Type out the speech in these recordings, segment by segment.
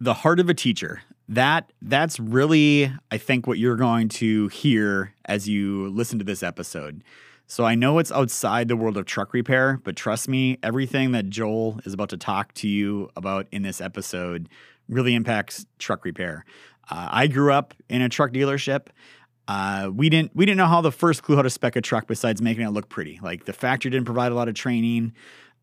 the heart of a teacher. That that's really I think what you're going to hear as you listen to this episode. So I know it's outside the world of truck repair, but trust me, everything that Joel is about to talk to you about in this episode really impacts truck repair. Uh, I grew up in a truck dealership. Uh, we didn't we didn't know how the first clue how to spec a truck besides making it look pretty. Like the factory didn't provide a lot of training.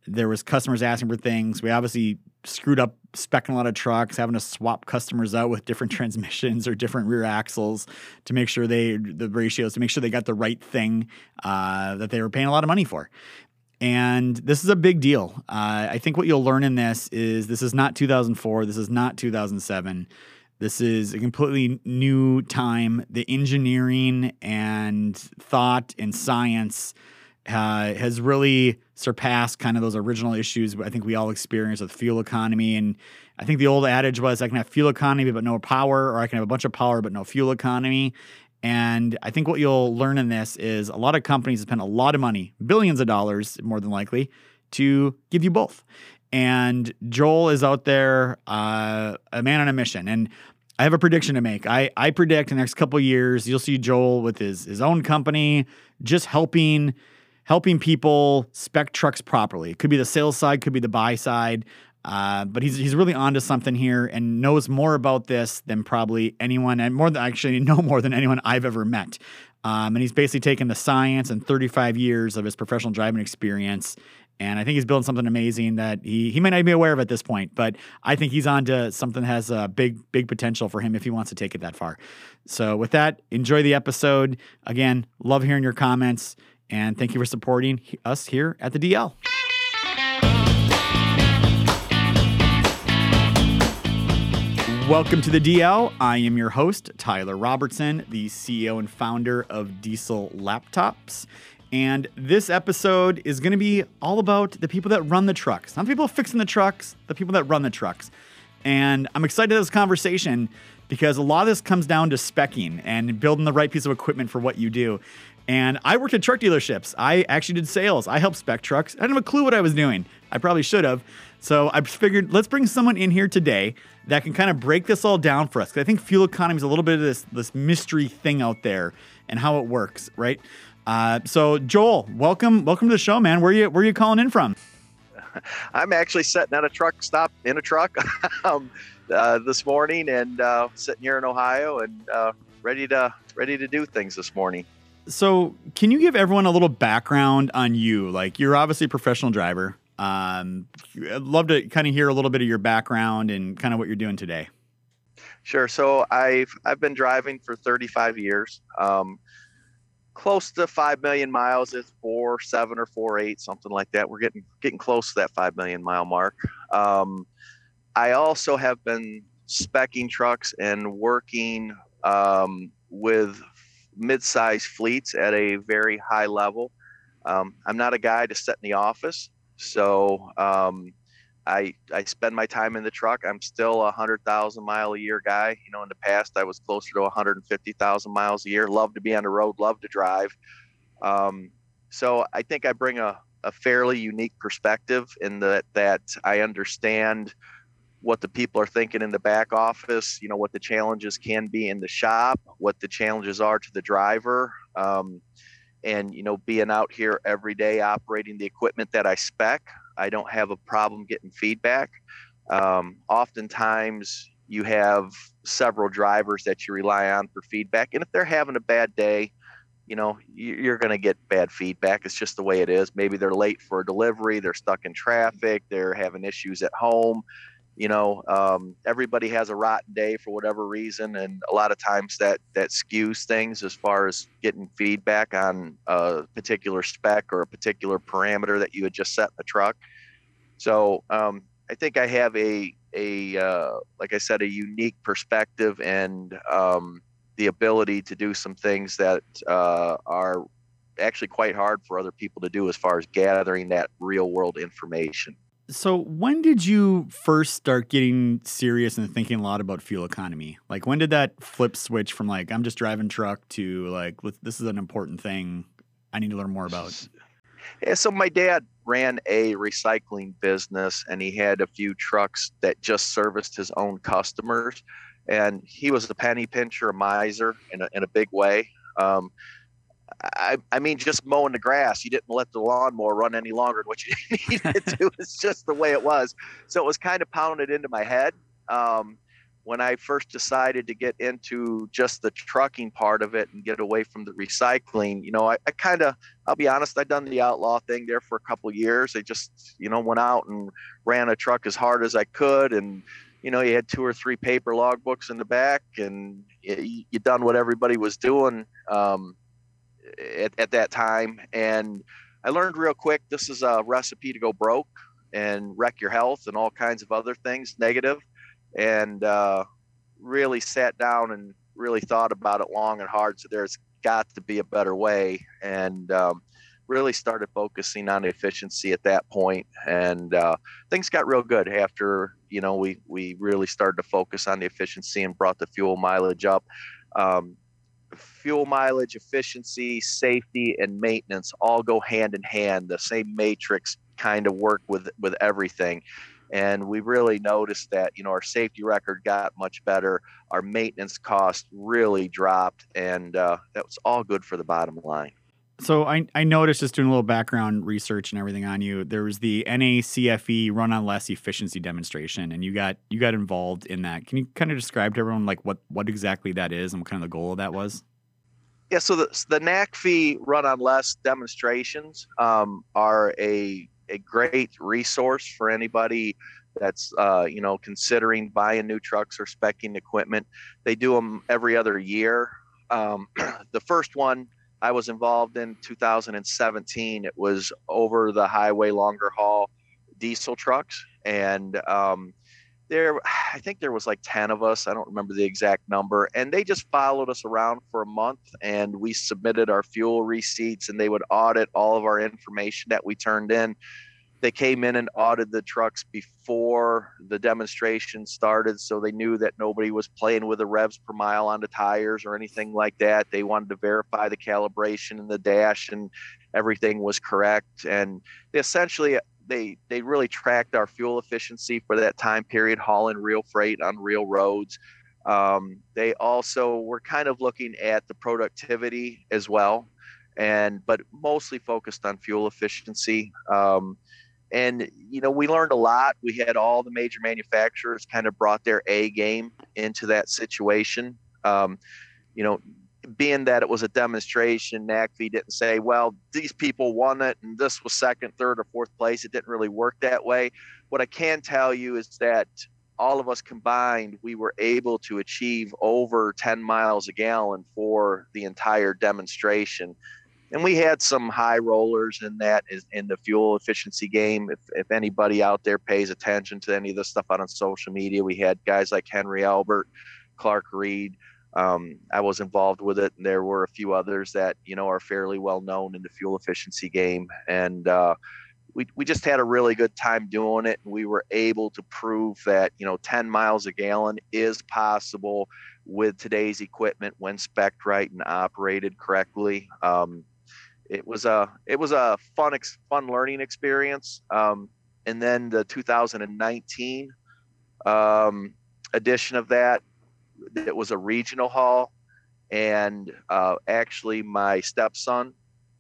There was customers asking for things. We obviously screwed up specing a lot of trucks, having to swap customers out with different transmissions or different rear axles to make sure they the ratios to make sure they got the right thing uh, that they were paying a lot of money for. And this is a big deal. Uh, I think what you'll learn in this is this is not 2004. This is not 2007. This is a completely new time. The engineering and thought and science uh, has really surpassed kind of those original issues I think we all experienced with fuel economy. And I think the old adage was I can have fuel economy but no power, or I can have a bunch of power but no fuel economy. And I think what you'll learn in this is a lot of companies spend a lot of money, billions of dollars more than likely, to give you both. And Joel is out there, uh, a man on a mission. And I have a prediction to make. I, I predict in the next couple years, you'll see Joel with his, his own company, just helping helping people spec trucks properly. It could be the sales side, could be the buy side. Uh, but he's he's really onto something here and knows more about this than probably anyone, and more than actually know more than anyone I've ever met. Um, and he's basically taken the science and 35 years of his professional driving experience, and I think he's building something amazing that he he may not be aware of at this point. But I think he's on to something that has a big big potential for him if he wants to take it that far. So with that, enjoy the episode. Again, love hearing your comments. And thank you for supporting us here at the DL. Welcome to the DL. I am your host, Tyler Robertson, the CEO and founder of Diesel Laptops. And this episode is going to be all about the people that run the trucks, not the people fixing the trucks, the people that run the trucks. And I'm excited to this conversation because a lot of this comes down to specking and building the right piece of equipment for what you do. And I worked at truck dealerships. I actually did sales. I helped spec trucks. I didn't have a clue what I was doing. I probably should have. So I figured let's bring someone in here today that can kind of break this all down for us. Because I think fuel economy is a little bit of this this mystery thing out there and how it works, right? Uh, so Joel, welcome, welcome to the show, man. Where you where you calling in from? I'm actually sitting at a truck stop in a truck um, uh, this morning and uh, sitting here in Ohio and uh, ready to ready to do things this morning. So, can you give everyone a little background on you? Like, you're obviously a professional driver. Um, I'd love to kind of hear a little bit of your background and kind of what you're doing today. Sure. So I've I've been driving for 35 years. Um, close to five million miles. It's four seven or four eight, something like that. We're getting getting close to that five million mile mark. Um, I also have been specking trucks and working um, with mid-sized fleets at a very high level. Um, I'm not a guy to sit in the office, so um, I I spend my time in the truck. I'm still a hundred thousand mile a year guy. You know, in the past I was closer to 150,000 miles a year. Love to be on the road. Love to drive. Um, so I think I bring a, a fairly unique perspective in that that I understand what the people are thinking in the back office, you know, what the challenges can be in the shop, what the challenges are to the driver. Um, and, you know, being out here every day operating the equipment that I spec, I don't have a problem getting feedback. Um, oftentimes, you have several drivers that you rely on for feedback. And if they're having a bad day, you know, you're going to get bad feedback. It's just the way it is. Maybe they're late for a delivery, they're stuck in traffic, they're having issues at home you know um, everybody has a rotten day for whatever reason and a lot of times that that skews things as far as getting feedback on a particular spec or a particular parameter that you had just set in the truck. So um, i think i have a a uh, like i said a unique perspective and um, the ability to do some things that uh, are actually quite hard for other people to do as far as gathering that real world information so, when did you first start getting serious and thinking a lot about fuel economy? Like, when did that flip switch from like I'm just driving truck to like this is an important thing I need to learn more about? Yeah, so my dad, ran a recycling business and he had a few trucks that just serviced his own customers. And he was a penny pincher, a miser in a, in a big way. Um, I, I mean, just mowing the grass. You didn't let the lawnmower run any longer than what you needed to. It's just the way it was. So it was kind of pounded into my head. Um, when I first decided to get into just the trucking part of it and get away from the recycling, you know, I, I kind of, I'll be honest, I'd done the outlaw thing there for a couple years. I just, you know, went out and ran a truck as hard as I could. And, you know, you had two or three paper logbooks in the back and you, you done what everybody was doing um, at, at that time. And I learned real quick, this is a recipe to go broke and wreck your health and all kinds of other things negative. and uh, really sat down and really thought about it long and hard. So there's got to be a better way, and um, really started focusing on efficiency at that point. And uh, things got real good after you know we we really started to focus on the efficiency and brought the fuel mileage up. Um, fuel mileage, efficiency, safety, and maintenance all go hand in hand. The same matrix kind of work with with everything. And we really noticed that you know our safety record got much better. Our maintenance cost really dropped and uh, that was all good for the bottom line so I, I noticed just doing a little background research and everything on you there was the NACFE run on less efficiency demonstration and you got you got involved in that can you kind of describe to everyone like what what exactly that is and what kind of the goal of that was yeah so the, the NACFE run on less demonstrations um, are a a great resource for anybody that's uh, you know considering buying new trucks or specing equipment. They do them every other year. Um, the first one I was involved in 2017. It was over the highway longer haul diesel trucks, and um, there I think there was like 10 of us. I don't remember the exact number, and they just followed us around for a month, and we submitted our fuel receipts, and they would audit all of our information that we turned in they came in and audited the trucks before the demonstration started so they knew that nobody was playing with the revs per mile on the tires or anything like that. They wanted to verify the calibration in the dash and everything was correct. And they essentially they they really tracked our fuel efficiency for that time period hauling real freight on real roads. Um, they also were kind of looking at the productivity as well and but mostly focused on fuel efficiency. Um, and you know we learned a lot. We had all the major manufacturers kind of brought their a game into that situation. Um, you know being that it was a demonstration NACFE didn't say well these people won it and this was second third or fourth place. It didn't really work that way. What i can tell you is that all of us combined we were able to achieve over 10 miles a gallon for the entire demonstration and we had some high rollers in that in the fuel efficiency game. If, if anybody out there pays attention to any of the stuff out on social media, we had guys like Henry Albert, Clark Reed. Um, I was involved with it, and there were a few others that you know are fairly well known in the fuel efficiency game. And uh, we we just had a really good time doing it, and we were able to prove that you know 10 miles a gallon is possible with today's equipment when spec right and operated correctly. Um, it was a it was a fun ex, fun learning experience. Um, and then the 2019 um, edition of that, it was a regional haul, and uh, actually my stepson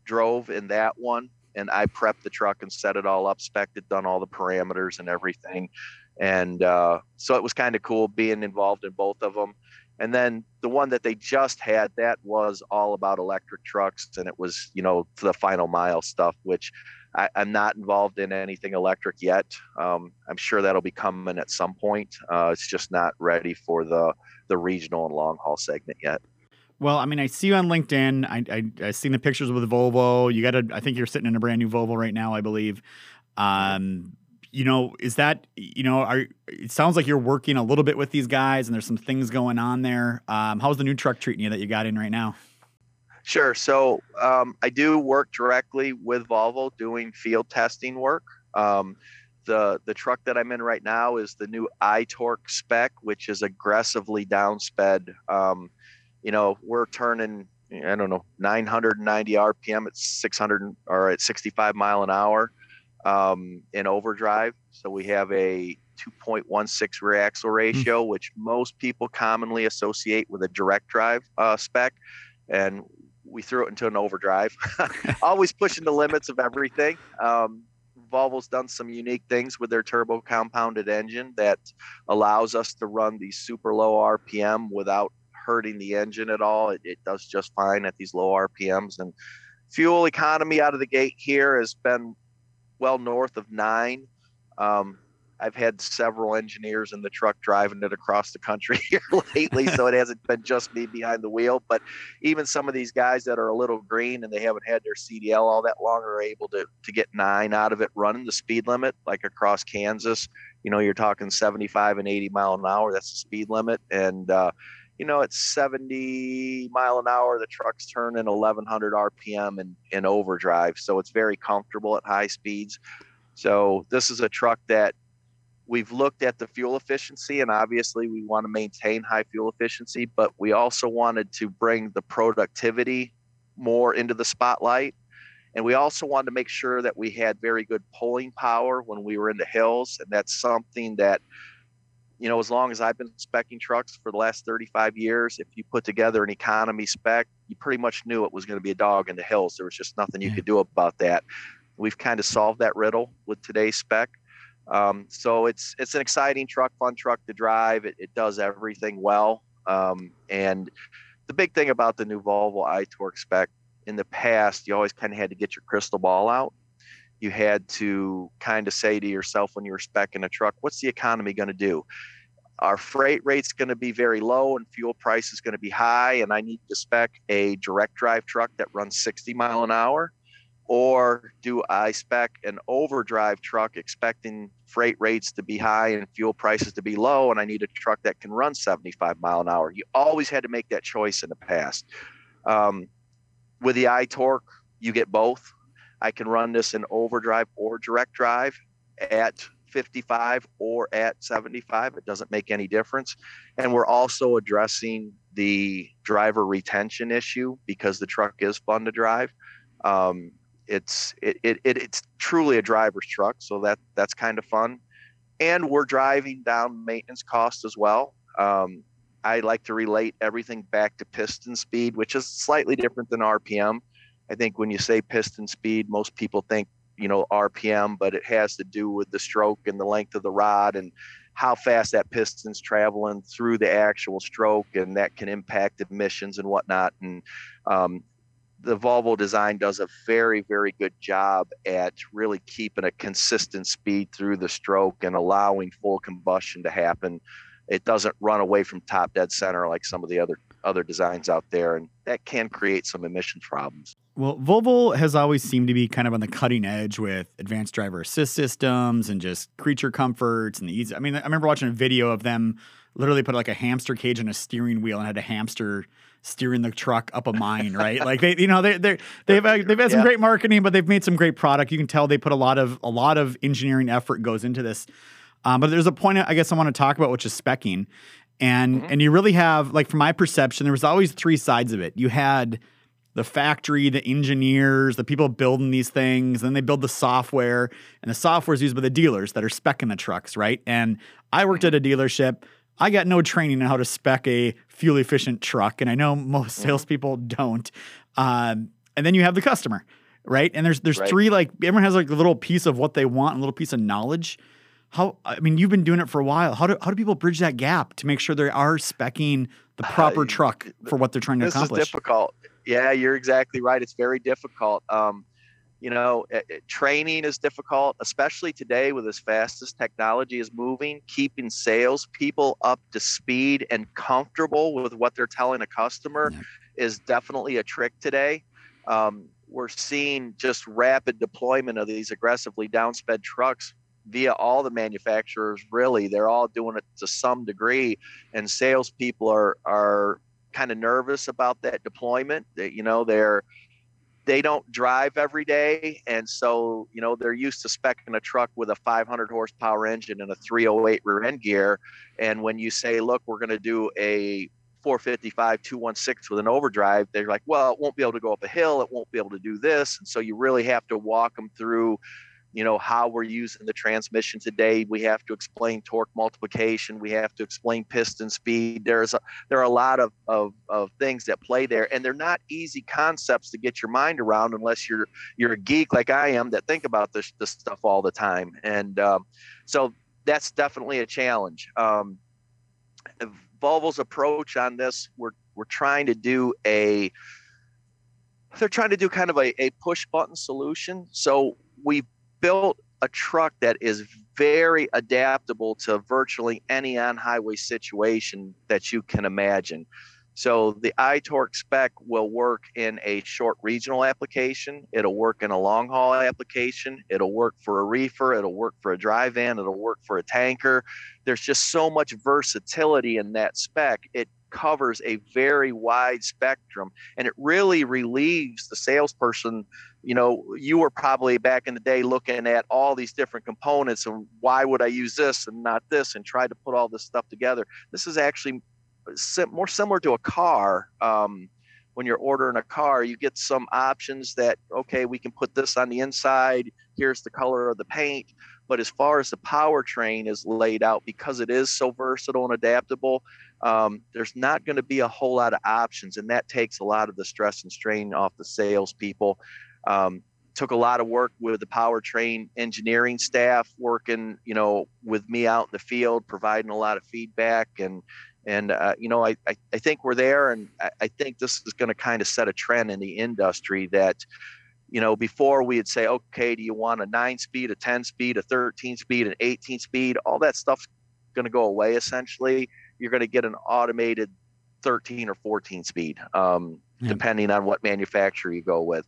drove in that one, and I prepped the truck and set it all up, spec it, done all the parameters and everything, and uh, so it was kind of cool being involved in both of them. And then the one that they just had, that was all about electric trucks, and it was, you know, the final mile stuff, which I, am not involved in anything electric yet. Um, I'm sure that'll be coming at some point. Uh, it's just not ready for the the regional and long haul segment yet. Well, I mean, I see you on LinkedIn. I, I I seen the pictures with the Volvo. You got to. I think you're sitting in a brand new Volvo right now, I believe. Um, you know, is that you know, are it sounds like you're working a little bit with these guys, and there's some things going on there. Um, how's the new truck treating you that you got in right now? Sure. So um, I do work directly with Volvo doing field testing work. Um, the the truck that I'm in right now is the new iTorque spec, which is aggressively downsped. Um, you know, we're turning I don't know 990 RPM at 600 or at 65 mile an hour. Um, in overdrive. So we have a 2.16 rear axle ratio, mm-hmm. which most people commonly associate with a direct drive uh, spec. And we threw it into an overdrive, always pushing the limits of everything. Um, Volvo's done some unique things with their turbo compounded engine that allows us to run these super low RPM without hurting the engine at all. It, it does just fine at these low RPMs. And fuel economy out of the gate here has been well north of nine. Um, I've had several engineers in the truck driving it across the country here lately, so it hasn't been just me behind the wheel. But even some of these guys that are a little green and they haven't had their CDL all that long are able to to get nine out of it running the speed limit, like across Kansas. You know, you're talking 75 and 80 mile an hour. That's the speed limit, and uh, you know, at 70 mile an hour, the truck's turning 1100 RPM in, in overdrive. So it's very comfortable at high speeds. So this is a truck that we've looked at the fuel efficiency and obviously we want to maintain high fuel efficiency but we also wanted to bring the productivity more into the spotlight and we also wanted to make sure that we had very good pulling power when we were in the hills and that's something that you know as long as i've been specking trucks for the last 35 years if you put together an economy spec you pretty much knew it was going to be a dog in the hills there was just nothing you could do about that we've kind of solved that riddle with today's spec um, so it's it's an exciting truck, fun truck to drive. It, it does everything well. Um, and the big thing about the new Volvo iTorque spec in the past, you always kind of had to get your crystal ball out. You had to kind of say to yourself when you were specing a truck, what's the economy going to do? Our freight rate's going to be very low and fuel price is going to be high, and I need to spec a direct drive truck that runs 60 mile an hour or do I spec an overdrive truck expecting freight rates to be high and fuel prices to be low, and I need a truck that can run 75 mile an hour? You always had to make that choice in the past. Um, with the iTorque, you get both. I can run this in overdrive or direct drive at 55 or at 75. It doesn't make any difference. And we're also addressing the driver retention issue because the truck is fun to drive. Um, it's it, it, it it's truly a driver's truck, so that that's kind of fun. And we're driving down maintenance costs as well. Um, I like to relate everything back to piston speed, which is slightly different than RPM. I think when you say piston speed, most people think you know RPM, but it has to do with the stroke and the length of the rod and how fast that piston's traveling through the actual stroke, and that can impact emissions and whatnot. And um, the Volvo design does a very, very good job at really keeping a consistent speed through the stroke and allowing full combustion to happen. It doesn't run away from top dead center like some of the other other designs out there, and that can create some emissions problems. Well, Volvo has always seemed to be kind of on the cutting edge with advanced driver assist systems and just creature comforts and the easy. I mean, I remember watching a video of them literally put like a hamster cage on a steering wheel and had a hamster steering the truck up a mine, right? like they, you know, they they they've they've had some yeah. great marketing, but they've made some great product. You can tell they put a lot of a lot of engineering effort goes into this. Um, but there's a point I guess I want to talk about, which is specking, and mm-hmm. and you really have like from my perception, there was always three sides of it. You had the factory, the engineers, the people building these things, then they build the software, and the software is used by the dealers that are specking the trucks, right? And I worked at a dealership I got no training on how to spec a fuel efficient truck, and I know most mm-hmm. salespeople don't. Um, and then you have the customer, right? And there's there's right. three like everyone has like a little piece of what they want, a little piece of knowledge. How I mean, you've been doing it for a while. How do how do people bridge that gap to make sure they are specking the proper uh, truck for what they're trying to accomplish? This is difficult. Yeah, you're exactly right. It's very difficult. Um, you know it, it, training is difficult especially today with as fast as technology is moving keeping sales people up to speed and comfortable with what they're telling a customer yeah. is definitely a trick today um, we're seeing just rapid deployment of these aggressively downsped trucks via all the manufacturers really. They're all doing it to some degree and salespeople are are kind of nervous about that deployment. That you know they're they don't drive every day and so you know they're used to specing a truck with a 500 horsepower engine and a 308 rear end gear. And when you say look we're going to do a 455 216 with an overdrive they're like well it won't be able to go up a hill. It won't be able to do this. And so you really have to walk them through you know how we're using the transmission today. We have to explain torque multiplication. We have to explain piston speed. There's a, there are a lot of, of, of things that play there and they're not easy concepts to get your mind around unless you're you're a geek like i am that think about this, this stuff all the time. And um, so that's definitely a challenge. Um, volvo's approach on this we're we're trying to do a they're trying to do kind of a, a push button solution. So we built a truck that is very adaptable to virtually any on highway situation that you can imagine. So the iTorque spec will work in a short regional application. It'll work in a long haul application. It'll work for a reefer. It'll work for a dry van. It'll work for a tanker. There's just so much versatility in that spec. It covers a very wide spectrum and it really relieves the salesperson you know you were probably back in the day looking at all these different components and why would i use this and not this and try to put all this stuff together this is actually more similar to a car um, when you're ordering a car you get some options that okay we can put this on the inside here's the color of the paint but as far as the powertrain is laid out because it is so versatile and adaptable um, there's not going to be a whole lot of options, and that takes a lot of the stress and strain off the salespeople. Um, took a lot of work with the powertrain engineering staff, working you know with me out in the field, providing a lot of feedback and and uh, you know I, I, I think we're there, and I, I think this is going to kind of set a trend in the industry that you know, before we'd say, okay, do you want a nine speed, a 10 speed, a 13 speed, an 18 speed? All that stuff's going to go away essentially you're going to get an automated 13 or 14 speed, um, yeah. depending on what manufacturer you go with.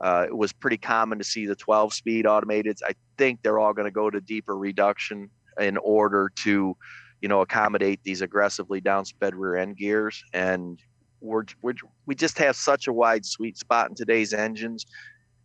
Uh, it was pretty common to see the 12 speed automated. I think they're all going to go to deeper reduction in order to, you know, accommodate these aggressively downsped rear end gears. And we're, we're we just have such a wide sweet spot in today's engines,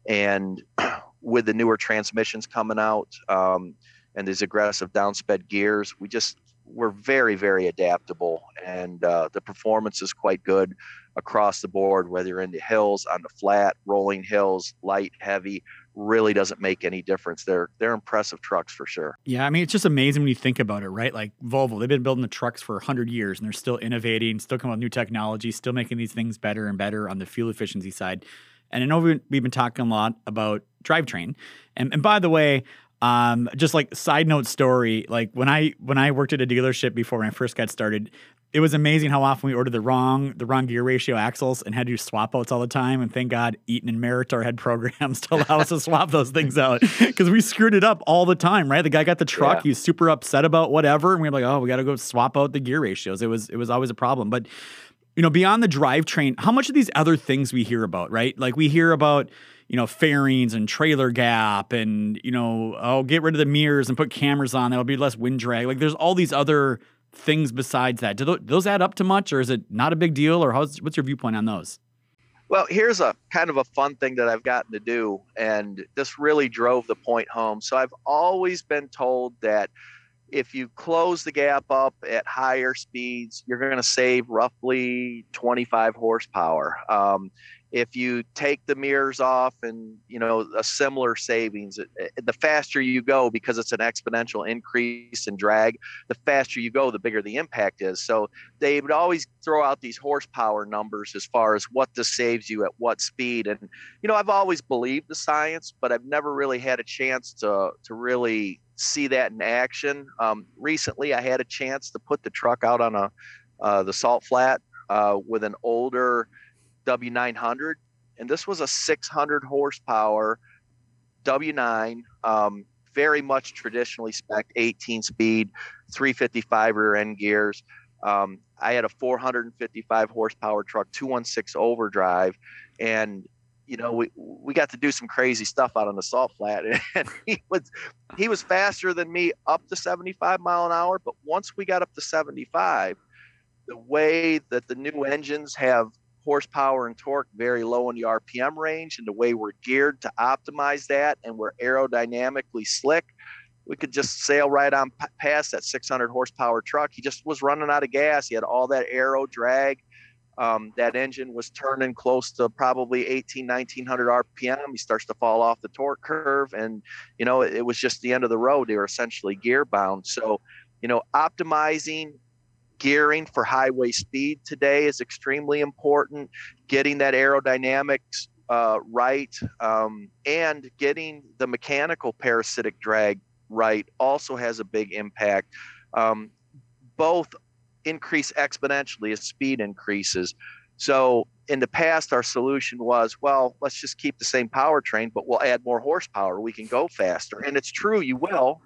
and with the newer transmissions coming out um, and these aggressive downsped gears, we just we're very very adaptable and uh, the performance is quite good across the board whether you're in the hills on the flat rolling hills light heavy really doesn't make any difference. They're they're impressive trucks for sure. Yeah i mean it's just amazing when you think about it right? Like volvo they've been building the trucks for 100 years and they're still innovating still coming up with new technology still making these things better and better on the fuel efficiency side. And i know we've been talking a lot about drivetrain. And, and by the way um, just like side note story, like when I when I worked at a dealership before when I first got started, it was amazing how often we ordered the wrong the wrong gear ratio axles and had to do swap outs all the time. And thank God Eaton and Meritor had programs to allow us to swap those things out because we screwed it up all the time. Right, the guy got the truck, yeah. he was super upset about whatever, and we were like, oh, we got to go swap out the gear ratios. It was it was always a problem, but. You know, beyond the drivetrain, how much of these other things we hear about, right? Like we hear about, you know, fairings and trailer gap and, you know, oh, get rid of the mirrors and put cameras on. That'll be less wind drag. Like there's all these other things besides that. Do those add up to much or is it not a big deal or how's, what's your viewpoint on those? Well, here's a kind of a fun thing that I've gotten to do, and this really drove the point home. So I've always been told that if you close the gap up at higher speeds, you're going to save roughly 25 horsepower. Um, if you take the mirrors off and you know a similar savings the faster you go because it's an exponential increase in drag the faster you go the bigger the impact is. So they would always throw out these horsepower numbers as far as what this saves you at what speed. And you know i've always believed the science but i've never really had a chance to to really see that in action. Um, recently i had a chance to put the truck out on a uh, the salt flat uh, with an older W900, and this was a 600 horsepower W9, um, very much traditionally spec 18 speed, 355 rear end gears. Um, I had a 455 horsepower truck, 216 overdrive, and you know we we got to do some crazy stuff out on the salt flat, and he was he was faster than me up to 75 mile an hour. But once we got up to 75, the way that the new engines have horsepower and torque very low in the RPM range, and the way we're geared to optimize that, and we're aerodynamically slick, we could just sail right on past that 600 horsepower truck. He just was running out of gas. He had all that aero drag. um, that engine was turning close to probably 18, 1900 RPM. He starts to fall off the torque curve, and you know it, it was just the end of the road. They were essentially gear bound. So, you know, optimizing gearing for highway speed today is extremely important. Getting that aerodynamics uh, right um, and getting the mechanical parasitic drag right also has a big impact. Um, both increase exponentially as speed increases. So in the past, our solution was, well, let's just keep the same powertrain, but we'll add more horsepower. We can go faster. And it's true, you will,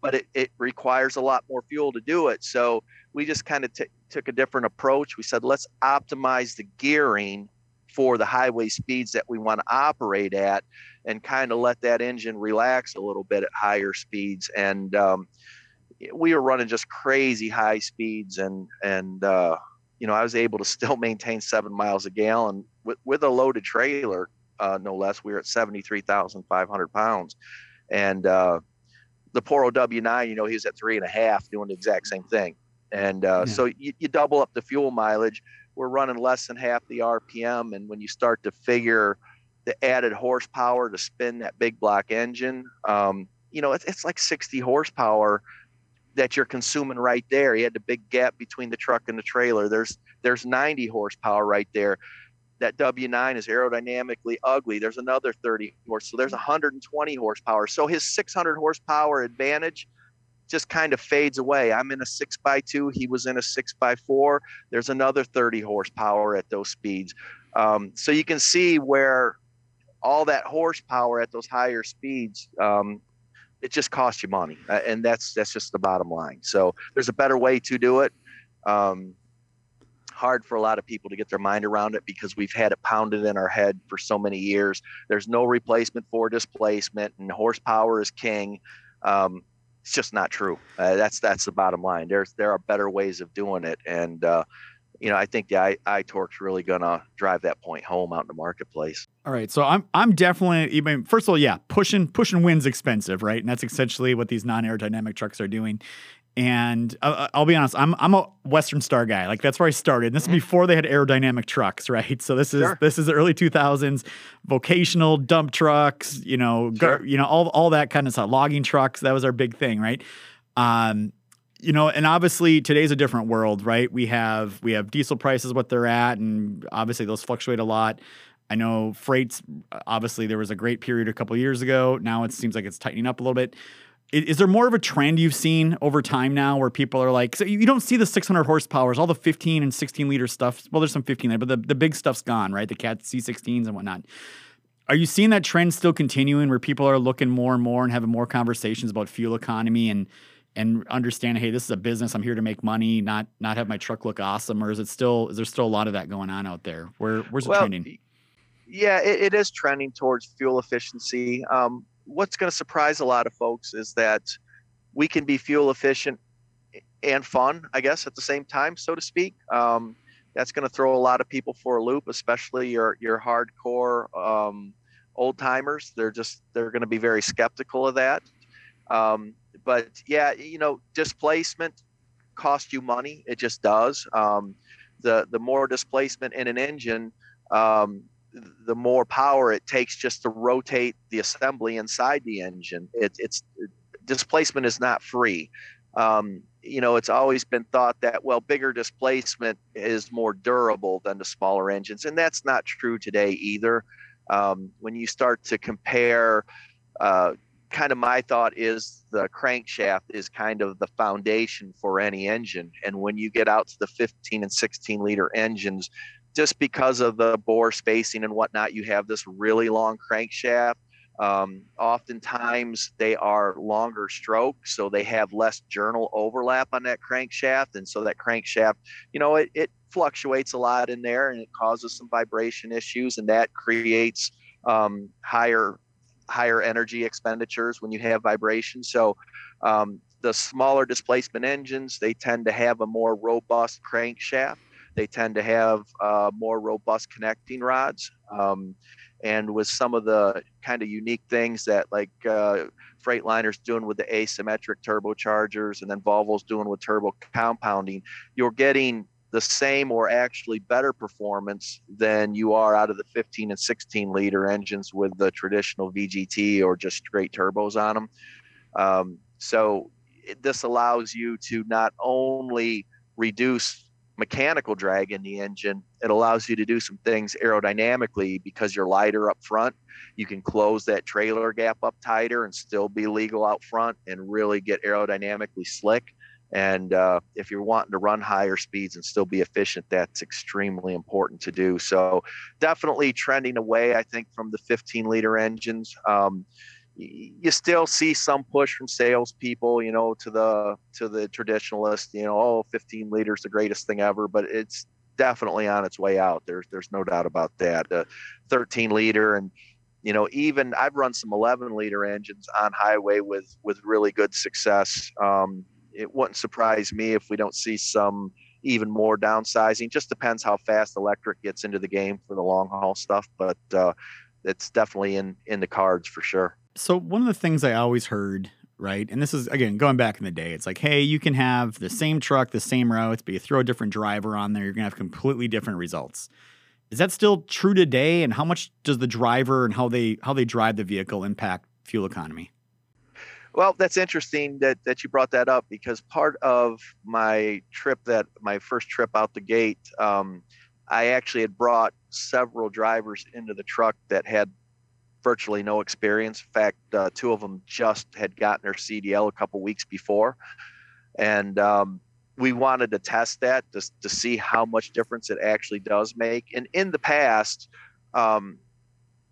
but it, it requires a lot more fuel to do it. So we just kind of t- took a different approach. We said, let's optimize the gearing for the highway speeds that we want to operate at and kind of let that engine relax a little bit at higher speeds. And, um, we were running just crazy high speeds and and uh, you know I was able to still maintain seven miles a gallon with, with a loaded trailer, uh, no less. We were at seventy three thousand five hundred pounds, and uh, the Poro W9, you know, he was at three and a half doing the exact same thing. And uh, yeah. so you, you double up the fuel mileage. We're running less than half the RPM, and when you start to figure the added horsepower to spin that big block engine, um, you know, it's, it's like 60 horsepower that you're consuming right there. He had the big gap between the truck and the trailer. There's there's 90 horsepower right there. That W9 is aerodynamically ugly. There's another 30 horse, so there's 120 horsepower. So his 600 horsepower advantage just kind of fades away. I'm in a six by two. He was in a six by four. There's another 30 horsepower at those speeds. Um, so you can see where all that horsepower at those higher speeds um, it just costs you money, uh, and that's that's just the bottom line. So there's a better way to do it. Um, hard for a lot of people to get their mind around it because we've had it pounded in our head for so many years. There's no replacement for displacement, and horsepower is king. Um, it's just not true. Uh, that's that's the bottom line. There's there are better ways of doing it, and uh, you know, I think the I, iTorque's really gonna drive that point home out in the marketplace. All right, so I'm I'm definitely even first of all, yeah, pushing pushing wins expensive, right? And that's essentially what these non-aerodynamic trucks are doing. And uh, I'll be honest, I'm I'm a Western Star guy. Like that's where I started. This is mm-hmm. before they had aerodynamic trucks, right? So this is sure. this is the early 2000s, vocational dump trucks, you know, sure. you know all all that kind of stuff, logging trucks. That was our big thing, right? Um, you know, and obviously today's a different world, right? We have we have diesel prices what they're at, and obviously those fluctuate a lot. I know freights. Obviously, there was a great period a couple years ago. Now it seems like it's tightening up a little bit. Is, there more of a trend you've seen over time now, where people are like, so you don't see the 600 horsepowers, all the 15 and 16 liter stuff. Well, there's some 15 there, but the, the big stuff's gone, right? The Cat C16s and whatnot. Are you seeing that trend still continuing, where people are looking more and more and having more conversations about fuel economy and and understand, hey, this is a business. I'm here to make money, not not have my truck look awesome. Or is it still is there still a lot of that going on out there? Where where's the well, trending? Yeah, it, it is trending towards fuel efficiency. Um, what's going to surprise a lot of folks is that we can be fuel efficient and fun, I guess, at the same time, so to speak. Um, that's going to throw a lot of people for a loop, especially your your hardcore um, old timers. They're just they're going to be very skeptical of that. Um, but yeah, you know, displacement costs you money. It just does. Um, the the more displacement in an engine, um, the more power it takes just to rotate the assembly inside the engine. It, it's displacement is not free. Um, you know, it's always been thought that well, bigger displacement is more durable than the smaller engines, and that's not true today either. Um, when you start to compare uh, kind of my thought is the crankshaft is kind of the foundation for any engine. And when you get out to the 15 and 16 liter engines, just because of the bore spacing and whatnot, you have this really long crankshaft. Um, oftentimes they are longer stroke, so they have less journal overlap on that crankshaft. And so that crankshaft, you know, it, it fluctuates a lot in there and it causes some vibration issues, and that creates um, higher higher energy expenditures when you have vibration. So um, the smaller displacement engines, they tend to have a more robust crankshaft. They tend to have uh, more robust connecting rods. Um, and with some of the kind of unique things that like uh, Freightliner's doing with the asymmetric turbochargers and then Volvo's doing with turbo compounding, you're getting the same or actually better performance than you are out of the 15 and 16 liter engines with the traditional VGT or just straight turbos on them. Um, so this allows you to not only reduce mechanical drag in the engine, it allows you to do some things aerodynamically because you're lighter up front. You can close that trailer gap up tighter and still be legal out front and really get aerodynamically slick. And uh, if you're wanting to run higher speeds and still be efficient, that's extremely important to do. So, definitely trending away, I think, from the 15 liter engines. Um, you still see some push from salespeople, you know, to the to the traditionalist, you know, oh, 15 liters the greatest thing ever, but it's definitely on its way out. There's there's no doubt about that. Uh, 13 liter and you know, even I've run some 11 liter engines on highway with with really good success. Um, it wouldn't surprise me if we don't see some even more downsizing. Just depends how fast electric gets into the game for the long haul stuff, but uh, it's definitely in in the cards for sure. So one of the things I always heard, right, and this is again going back in the day, it's like, hey, you can have the same truck, the same routes, but you throw a different driver on there, you're gonna have completely different results. Is that still true today? And how much does the driver and how they how they drive the vehicle impact fuel economy? Well, that's interesting that, that you brought that up because part of my trip that my first trip out the gate, um, I actually had brought several drivers into the truck that had virtually no experience. In fact, uh, two of them just had gotten their CDL a couple weeks before, and um, we wanted to test that to, to see how much difference it actually does make. And in the past, um,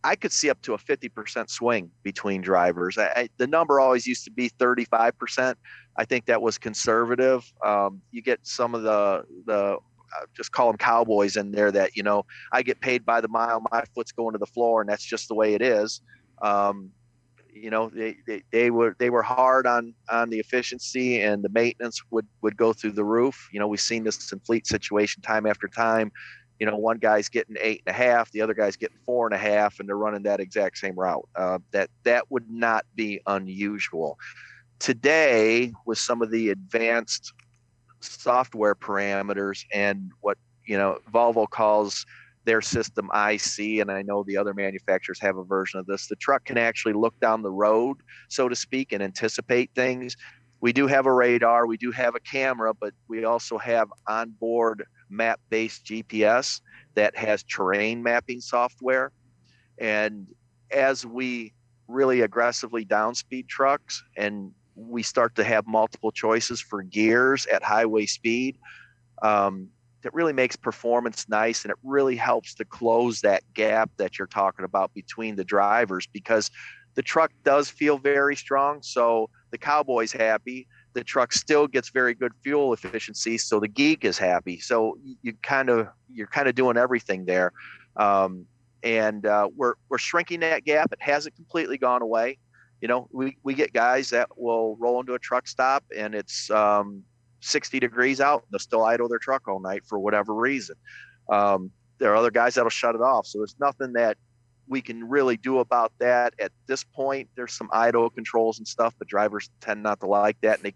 I could see up to a 50% swing between drivers. I, I, the number always used to be 35%. I think that was conservative. Um, you get some of the the uh, just call them cowboys in there that you know I get paid by the mile, my foot's going to the floor, and that's just the way it is. Um, you know they, they, they were they were hard on on the efficiency and the maintenance would would go through the roof. You know we've seen this in fleet situation time after time. You know one guy's getting eight and a half, the other guy's getting four and a half, and they're running that exact same route. Uh, that that would not be unusual today with some of the advanced software parameters and what you know Volvo calls their system I-See, and I know the other manufacturers have a version of this. The truck can actually look down the road, so to speak, and anticipate things. We do have a radar, we do have a camera, but we also have onboard map based GPS that has terrain mapping software. And as we really aggressively downspeed trucks and we start to have multiple choices for gears at highway speed. Um, that really makes performance nice and it really helps to close that gap that you're talking about between the drivers because the truck does feel very strong. So the cowboy's happy. The truck still gets very good fuel efficiency, so the geek is happy. So you kind of you're kind of doing everything there, um, and uh, we're we're shrinking that gap. It hasn't completely gone away you know, we, we get guys that will roll into a truck stop and it's um, 60 degrees out. And they'll still idle their truck all night for whatever reason. Um, there are other guys that'll shut it off. So there's nothing that we can really do about that at this point. There's some idle controls and stuff, but drivers tend not to like that. And they,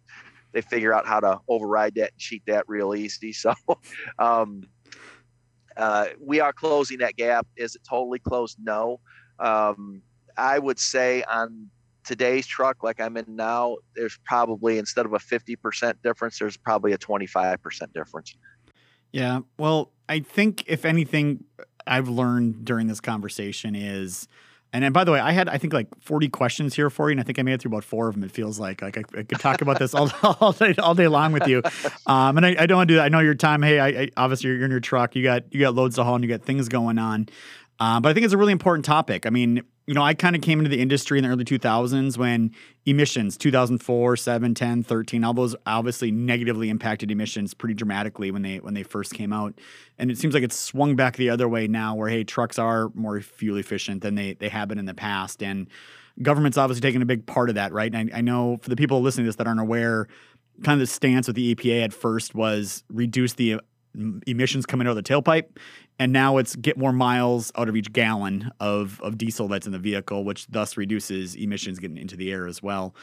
they figure out how to override that and cheat that real easy. So, um, uh, we are closing that gap. Is it totally closed? No. Um, I would say on today's truck like i'm in now there's probably instead of a 50% difference there's probably a 25% difference yeah well i think if anything i've learned during this conversation is and then, by the way, I had I think like 40 questions here for you, and I think I made it through about four of them. It feels like like I, I could talk about this all, all day all day long with you. Um, and I, I don't want to do that. I know your time. Hey, I, I, obviously you're in your truck. You got you got loads to haul, and you got things going on. Uh, but I think it's a really important topic. I mean, you know, I kind of came into the industry in the early 2000s when emissions, 2004, 7, 10, 13, all those obviously negatively impacted emissions pretty dramatically when they when they first came out. And it seems like it's swung back the other way now where hey, trucks are more fuel efficient than they they have been in the past and government's obviously taking a big part of that, right? And I, I know for the people listening to this that aren't aware, kind of the stance with the EPA at first was reduce the mm, emissions coming out of the tailpipe. And now it's get more miles out of each gallon of, of diesel that's in the vehicle, which thus reduces emissions getting into the air as well.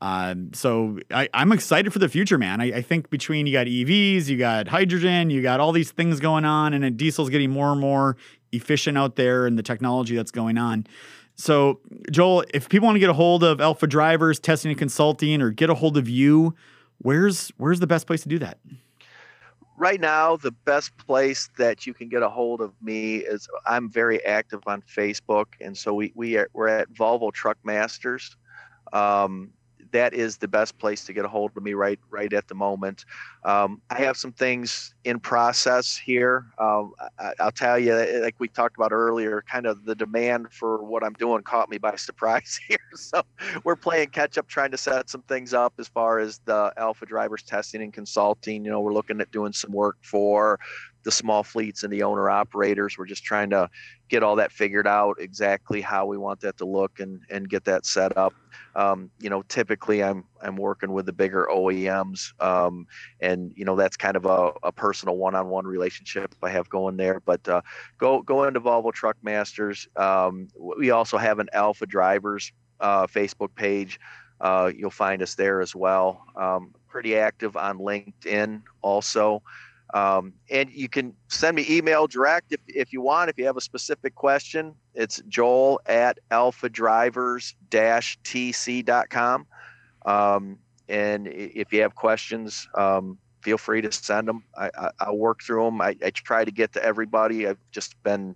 Um, so I, am excited for the future, man. I, I, think between you got EVs, you got hydrogen, you got all these things going on, and diesel's getting more and more efficient out there and the technology that's going on. So, Joel, if people want to get a hold of Alpha Drivers Testing and Consulting or get a hold of you, where's where's the best place to do that? Right now, the best place that you can get a hold of me is I'm very active on Facebook, and so we we are, we're at Volvo Truck Masters. Um, that is the best place to get a hold of me right right at the moment. Um, I have some things in process here. Um, I, will tell you, like we talked about earlier, kind of the demand for what I'm doing caught me by surprise here. So we're playing catch up, trying to set some things up as far as the Alpha drivers testing and consulting. You know, we're looking at doing some work for the small fleets and the owner operators. We're just trying to get all that figured out exactly how we want that to look and and get that set up. Um, you know, typically I'm I'm working with the bigger OEMs, um, and you know that's kind of a, a personal one-on-one relationship I have going there. But uh, go go into Volvo Truck Masters. Um, we also have an Alpha Drivers uh, Facebook page. Uh, you'll find us there as well. Um, pretty active on LinkedIn also. Um, and you can send me email direct if, if you want. If you have a specific question, it's joel at alphadrivers-tc.com. Um, and if you have questions, um, feel free to send them. I, I, will work through them. I, I try to get to everybody. I've just been,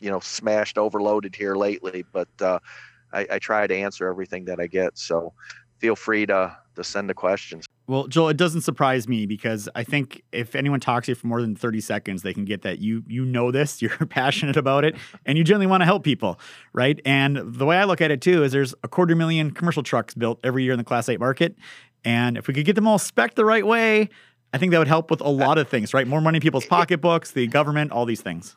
you know, smashed, overloaded here lately, but uh, I, I try to answer everything that I get. So feel free to, to send the questions. Well, Joel, it doesn't surprise me because I think if anyone talks to you for more than 30 seconds, they can get that you you know this, you're passionate about it, and you generally want to help people, right? And the way I look at it too is there's a quarter million commercial trucks built every year in the Class 8 market. And if we could get them all spec the right way, I think that would help with a lot of things, right? More money in people's pocketbooks, the government, all these things.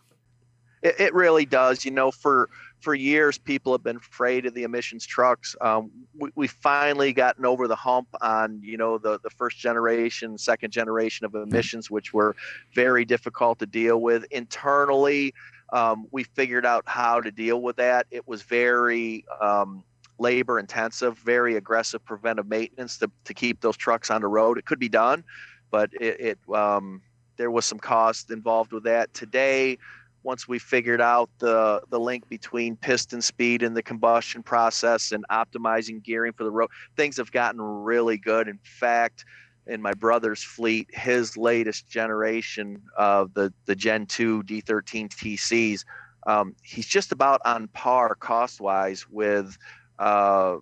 It, it really does. You know, for for years, people have been afraid of the emissions trucks. Um, we, we finally gotten over the hump on, you know, the, the first generation, second generation of emissions, which were very difficult to deal with. Internally, um, we figured out how to deal with that. It was very um, labor intensive, very aggressive preventive maintenance to, to keep those trucks on the road. It could be done, but it, it um, there was some cost involved with that. Today, once we figured out the the link between piston speed and the combustion process and optimizing gearing for the road, things have gotten really good. In fact, in my brother's fleet, his latest generation of the the Gen 2 D13 TCs, um, he's just about on par cost wise with uh,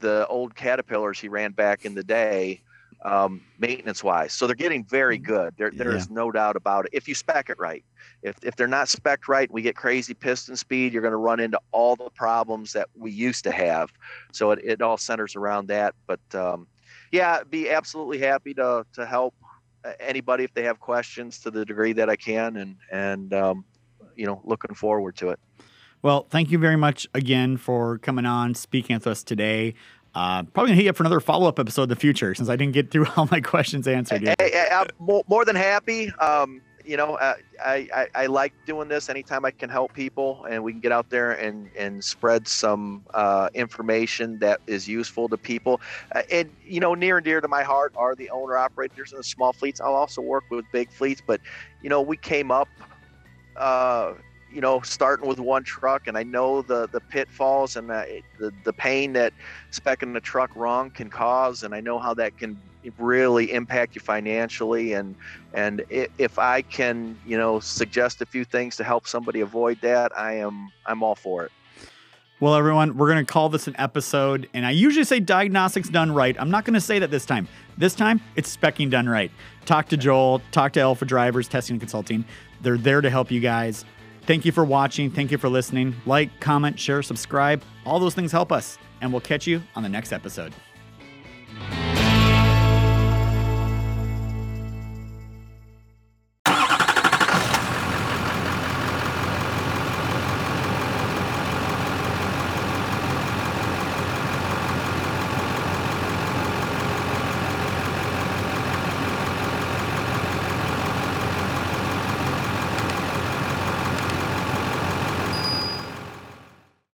the old Caterpillars he ran back in the day um, maintenance wise. So they're getting very mm. good. There, there yeah. is no doubt about it. If you spec it right, if, if they're not spec right, we get crazy piston speed. You're going to run into all the problems that we used to have. So it, it all centers around that. But um, yeah, be absolutely happy to to help anybody if they have questions to the degree that I can, and and um, you know, looking forward to it. Well, thank you very much again for coming on, speaking with us today. Uh, probably gonna hit you up for another follow up episode in the future since I didn't get through all my questions answered yet. I, am more, more, than happy. Um, you know, uh, I, I, I, like doing this anytime I can help people and we can get out there and, and spread some uh, information that is useful to people. Uh, and, you know, near and dear to my heart are the owner operators and the small fleets. I'll also work with big fleets, but, you know, we came up uh, you know, starting with one truck, and I know the the pitfalls and the the, the pain that specking the truck wrong can cause, and I know how that can really impact you financially and and if I can you know suggest a few things to help somebody avoid that I am I'm all for it. Well, everyone, we're going to call this an episode, and I usually say diagnostics done right. I'm not going to say that this time. This time, it's specking done right. Talk to Joel, talk to Alpha Drivers, Testing and Consulting. They're there to help you guys. Thank you for watching. Thank you for listening. Like, comment, share, subscribe. All those things help us. And we'll catch you on the next episode.